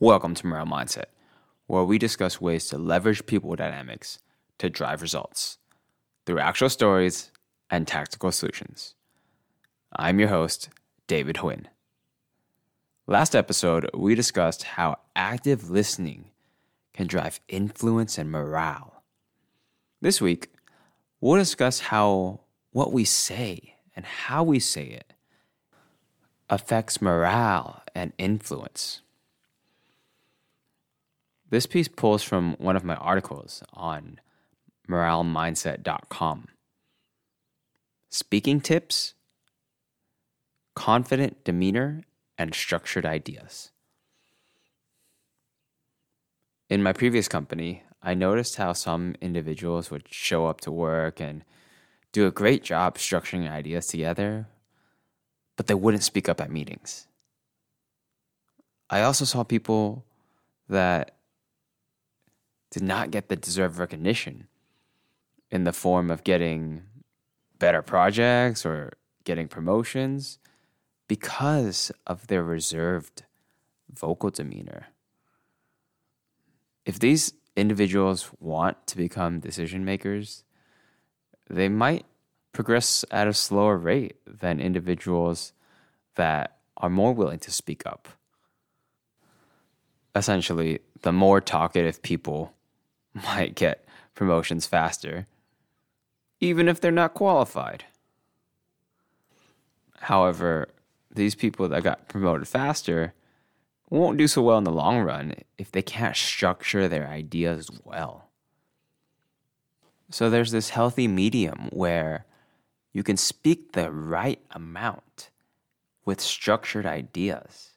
Welcome to Morale Mindset, where we discuss ways to leverage people dynamics to drive results through actual stories and tactical solutions. I'm your host, David Huynh. Last episode, we discussed how active listening can drive influence and morale. This week, we'll discuss how what we say and how we say it affects morale and influence. This piece pulls from one of my articles on moralemindset.com. Speaking tips, confident demeanor, and structured ideas. In my previous company, I noticed how some individuals would show up to work and do a great job structuring ideas together, but they wouldn't speak up at meetings. I also saw people that did not get the deserved recognition in the form of getting better projects or getting promotions because of their reserved vocal demeanor. If these individuals want to become decision makers, they might progress at a slower rate than individuals that are more willing to speak up. Essentially, the more talkative people might get promotions faster, even if they're not qualified. However, these people that got promoted faster won't do so well in the long run if they can't structure their ideas well. So there's this healthy medium where you can speak the right amount with structured ideas.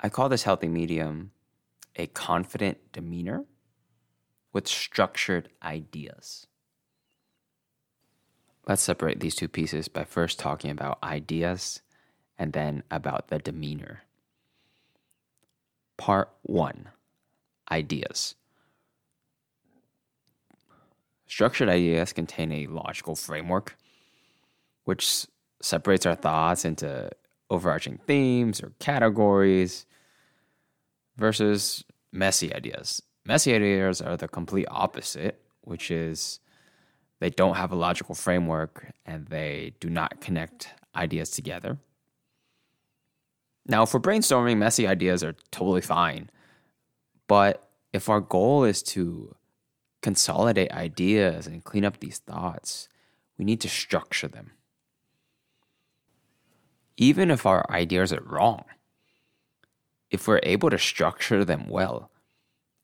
I call this healthy medium a confident demeanor with structured ideas. Let's separate these two pieces by first talking about ideas and then about the demeanor. Part one Ideas. Structured ideas contain a logical framework which separates our thoughts into overarching themes or categories versus messy ideas. Messy ideas are the complete opposite, which is they don't have a logical framework and they do not connect ideas together. Now, for brainstorming, messy ideas are totally fine. But if our goal is to consolidate ideas and clean up these thoughts, we need to structure them. Even if our ideas are wrong, if we're able to structure them well,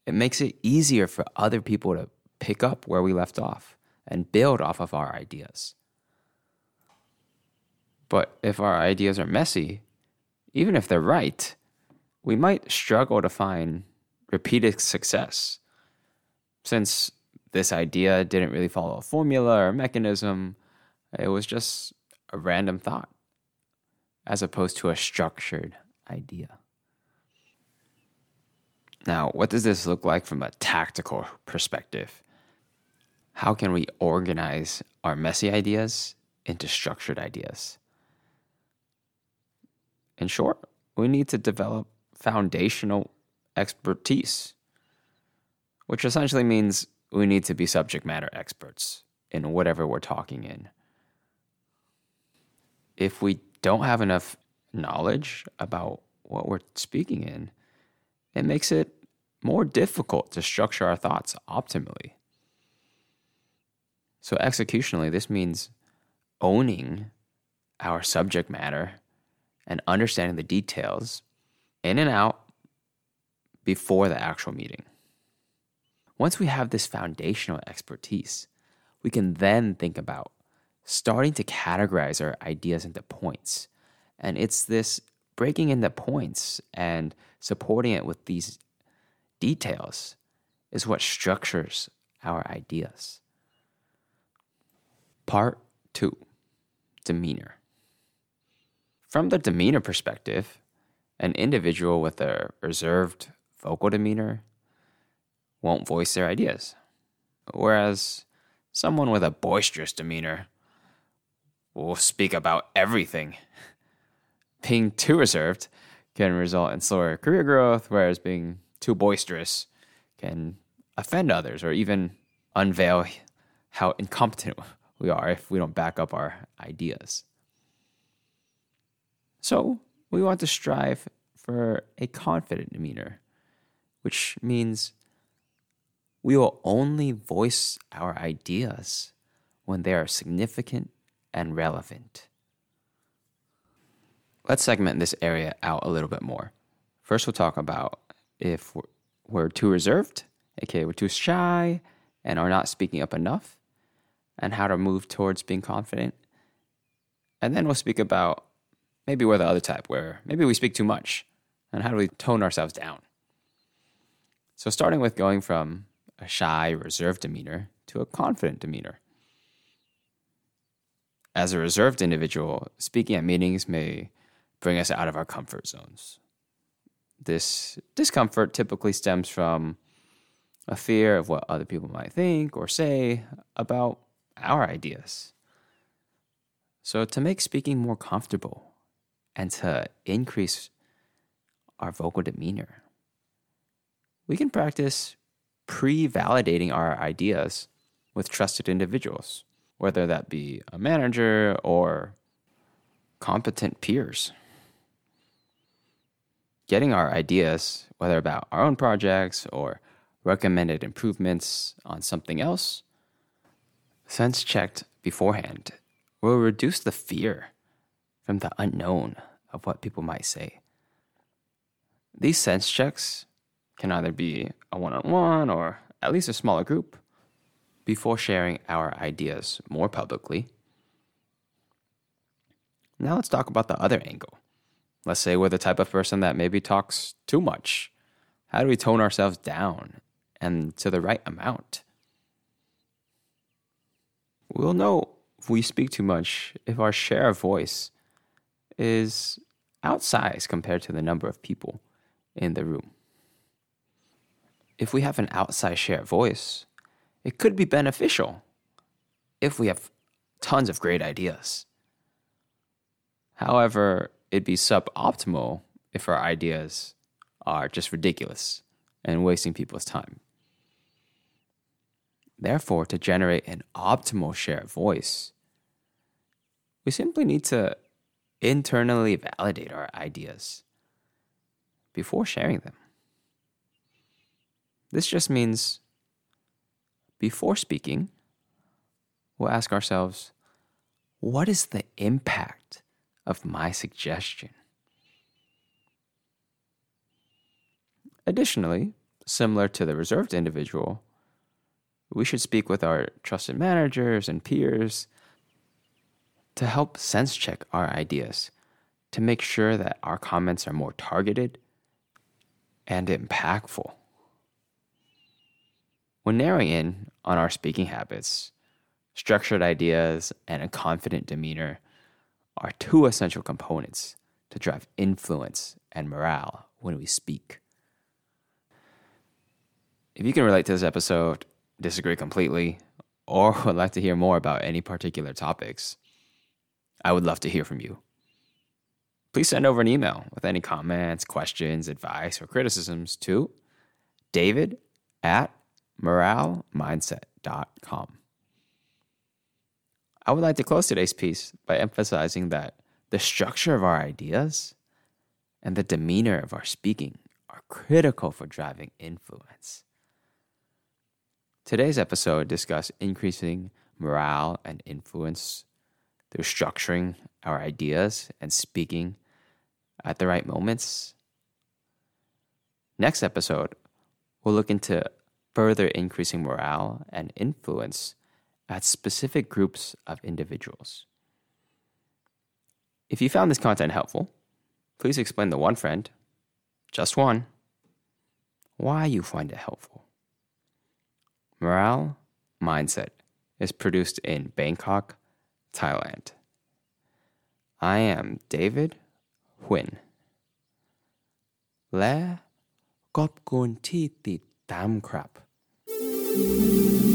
it makes it easier for other people to pick up where we left off and build off of our ideas. But if our ideas are messy, even if they're right, we might struggle to find repeated success. Since this idea didn't really follow a formula or a mechanism, it was just a random thought as opposed to a structured idea. Now, what does this look like from a tactical perspective? How can we organize our messy ideas into structured ideas? In short, we need to develop foundational expertise, which essentially means we need to be subject matter experts in whatever we're talking in. If we don't have enough knowledge about what we're speaking in, it makes it more difficult to structure our thoughts optimally. So, executionally, this means owning our subject matter and understanding the details in and out before the actual meeting. Once we have this foundational expertise, we can then think about starting to categorize our ideas into points. And it's this breaking into points and supporting it with these details is what structures our ideas. Part two demeanor. From the demeanor perspective, an individual with a reserved vocal demeanor won't voice their ideas, whereas someone with a boisterous demeanor will speak about everything. Being too reserved can result in slower career growth, whereas being too boisterous can offend others or even unveil how incompetent we are if we don't back up our ideas. So, we want to strive for a confident demeanor, which means we will only voice our ideas when they are significant and relevant. Let's segment this area out a little bit more. First, we'll talk about if we're, too reserved, aka we're too shy and are not speaking up enough, and how to move towards being confident. And then we'll speak about maybe we're the other type, where maybe we speak too much, and how do we tone ourselves down. So, starting with going from a shy, reserved demeanor to a confident demeanor. As a reserved individual, speaking at meetings may bring us out of our comfort zones. This discomfort typically stems from a fear of what other people might think or say about our ideas. So, to make speaking more comfortable and to increase our vocal demeanor, we can practice pre validating our ideas with trusted individuals, whether that be a manager or competent peers. Getting our ideas, whether about our own projects or recommended improvements on something else, sense checked beforehand will reduce the fear from the unknown of what people might say. These sense checks can either be a one on one or at least a smaller group before sharing our ideas more publicly. Now let's talk about the other angle. Let's say we're the type of person that maybe talks too much. How do we tone ourselves down and to the right amount? We'll know if we speak too much if our share of voice is outsized compared to the number of people in the room. If we have an outsized share of voice, it could be beneficial if we have tons of great ideas. However, it'd be suboptimal if our ideas are just ridiculous and wasting people's time. Therefore, to generate an optimal share of voice, we simply need to internally validate our ideas before sharing them. This just means before speaking, we'll ask ourselves, what is the impact of my suggestion? Additionally, similar to the reserved individual, we should speak with our trusted managers and peers to help sense check our ideas to make sure that our comments are more targeted and impactful. When narrowing in on our speaking habits, structured ideas and a confident demeanor are two essential components to drive influence and morale when we speak. If you can relate to this episode, disagree completely, or would like to hear more about any particular topics, I would love to hear from you. Please send over an email with any comments, questions, advice, or criticisms to david at moralemindset.com. I would like to close today's piece by emphasizing that the structure of our ideas and the demeanor of our speaking are critical for driving influence. Today's episode discussed increasing morale and influence through structuring our ideas and speaking at the right moments. Next episode, we'll look into further increasing morale and influence at specific groups of individuals. If you found this content helpful, please explain to one friend, just one, why you find it helpful. Morale Mindset is produced in Bangkok, Thailand. I am David Huynh และขอบคุณที่ติดตามครับ Thank you.